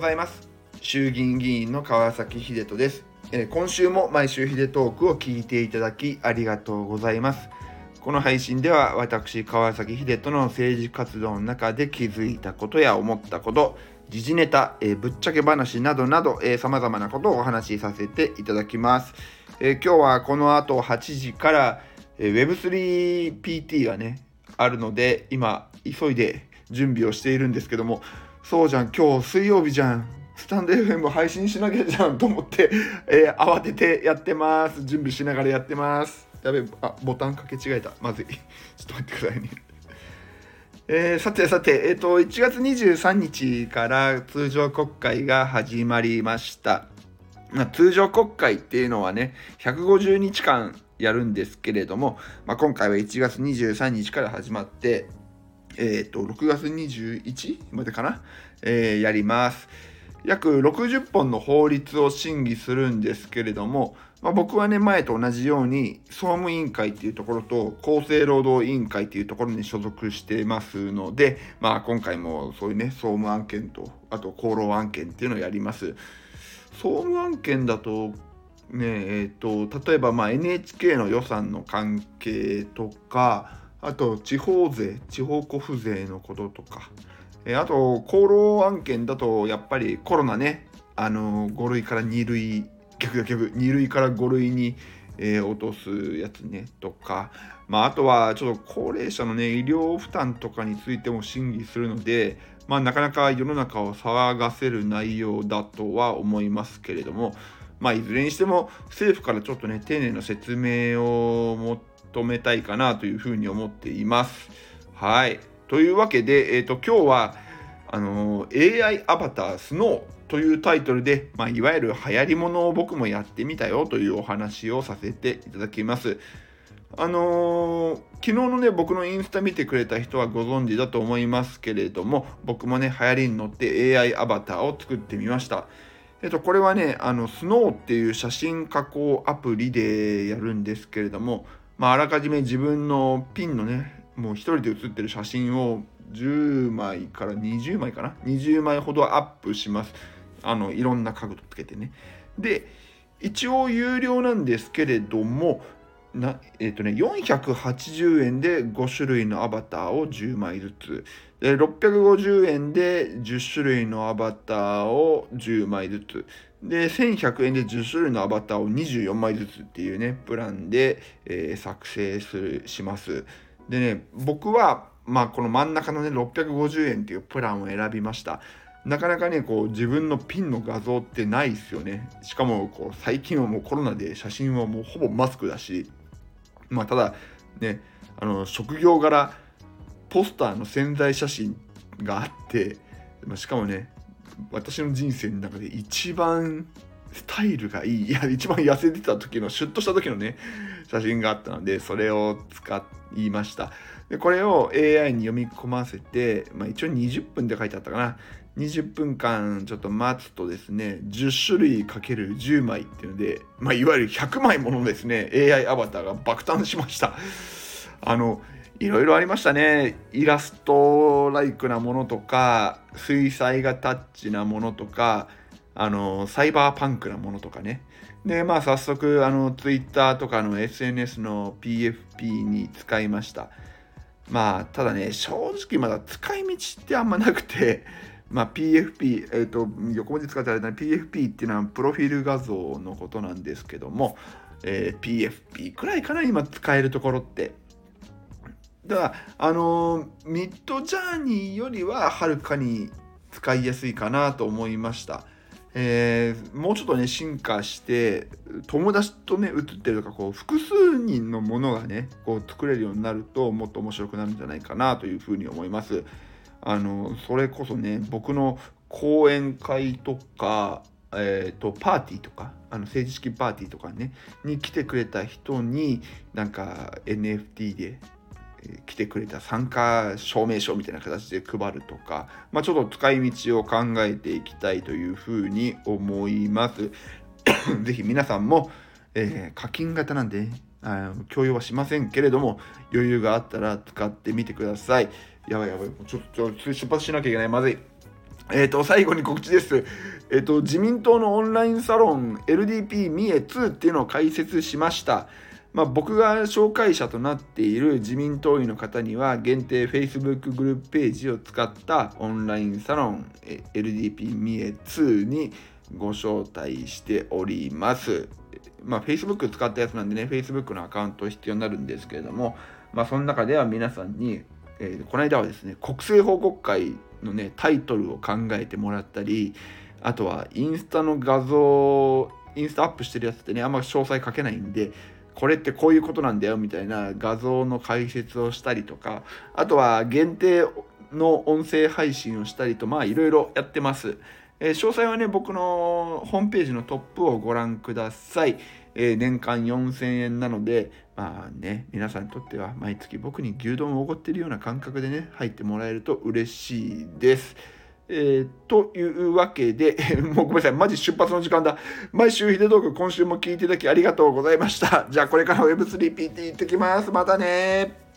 ございます。衆議院議員の川崎秀人です。え今週も毎週秀トークを聞いていただきありがとうございます。この配信では私川崎秀人の政治活動の中で気づいたことや思ったこと時事ネタ、えぶっちゃけ話などなどさまざまなことをお話しさせていただきます、え今日はこの後8時から、え Web3PT がねあるので今急いで準備をしているんですけどもそうじゃん。今日水曜日じゃん。スタンド FM 配信しなきゃじゃんと思って、えー、慌ててやってます。準備しながらやってます。やべあボタンかけ違えた。まずい。ちょっと待ってくださいね。えー、さてさて、えーと、と1月23日から通常国会が始まりました。まあ、通常国会っていうのはね、150日間やるんですけれども、まあ、今回は1月23日から始まって、えっ、ー、と、6月21までかな、えー、やります。約60本の法律を審議するんですけれども、まあ、僕はね、前と同じように、総務委員会っていうところと、厚生労働委員会っていうところに所属してますので、まあ、今回もそういうね、総務案件と、あと厚労案件っていうのをやります。総務案件だと、ねえーと、例えばま NHK の予算の関係とかあと地方税地方交付税のこととか、え、あと厚労案件だとやっぱりコロナねあの5類から2類逆逆逆2類から5類に、えー、落とすやつねとか、まあ、あとはちょっと高齢者のね医療負担とかについても審議するので、まあ、なかなか世の中を騒がせる内容だとは思いますけれども、まあ、いずれにしても政府からちょっとね丁寧な説明を持って求めたいかなというふうに思っています。はいというわけで、えーと、今日はあの AI アバタースノーというタイトルで、まあ、いわゆる流行りものを僕もやってみたよというお話をさせていただきます。あのー、昨日のね、僕のインスタ見てくれた人はご存知だと思いますけれども、僕もね、流行りに乗って AI アバターを作ってみました。えっと、これはね、あの、スノーっていう写真加工アプリでやるんですけれども、まあ、あらかじめ自分のピンのね、もう一人で写ってる写真を10枚から20枚かな ?20 枚ほどアップします。あの、いろんな角度つけてね。で、一応有料なんですけれども、なえっ、ー、とね、480円で5種類のアバターを10枚ずつ。で、650円で10種類のアバターを10枚ずつ。で、1100円で10種類のアバターを24枚ずつっていうね、プランで、えー、作成する、します。でね、僕は、まあ、この真ん中のね、650円っていうプランを選びました。なかなかね、こう、自分のピンの画像ってないですよね。しかも、こう、最近はもうコロナで写真はもうほぼマスクだし、まあ、ただねあの職業柄ポスターの宣材写真があって、まあ、しかもね私の人生の中で一番スタイルがいいいや 一番痩せてた時のシュッとした時のね写真があったのでそれを使いました。でこれを AI に読み込ませて、まあ、一応20分で書いてあったかな。20分間ちょっと待つとですね10種類かける10枚っていうので、まあ、いわゆる100枚ものですね AI アバターが爆誕しました。あのいろいろありましたね。イラストライクなものとか水彩画タッチなものとかあのサイバーパンクなものとかね。でまあ早速あの Twitter とかの SNS の PFP に使いました。まあただね正直まだ使い道ってあんまなくて まあ、PFP、えっ、ー、と、横文字使ってあれだ PFP っていうのはプロフィール画像のことなんですけども、えー、PFP くらいかな、今使えるところって。だから、あの、ミッドジャーニーよりははるかに使いやすいかなと思いました。えー、もうちょっとね、進化して、友達とね、写ってるとか、こう、複数人のものがね、こう、作れるようになると、もっと面白くなるんじゃないかなというふうに思います。あのそれこそね僕の講演会とか、えーと、パーティーとかあの政治式パーティーとかねに来てくれた人になんか NFT で来てくれた参加証明書みたいな形で配るとか、まあ、ちょっと使い道を考えていきたいというふうに思います。ぜひ皆さんも、えー、課金型なんで、あ強要はしませんけれども余裕があったら使ってみてください。やばいやばい。もうちょっと出発しなきゃいけない。まずい。えっ、と、最後に告知です。えっ、と、自民党のオンラインサロン LDP 三重2っていうのを開設しました。まあ、僕が紹介者となっている自民党員の方には限定 Facebook グループページを使ったオンラインサロン LDP 三重2にご招待しております。まあ、Facebook 使ったやつなんでね、Facebook のアカウント必要になるんですけれども、まあ、その中では皆さんに、えーこの間はですね、国政報告会のね、タイトルを考えてもらったり、あとはインスタの画像、インスタアップしてるやつってね、あんま詳細書けないんで、これってこういうことなんだよみたいな画像の解説をしたりとか、あとは限定の音声配信をしたりと、まあいろいろやってます。えー詳細はね、僕のホームページのトップをご覧ください。えー年間4000円なので、まあね、皆さんにとっては毎月僕に牛丼をおごってるような感覚でね、入ってもらえると嬉しいです。えーというわけで、もうごめんなさい、マジ出発の時間だ。毎週ヒデトーク、今週も聞いていただきありがとうございました。じゃあこれから Web3PT 行ってきます。またね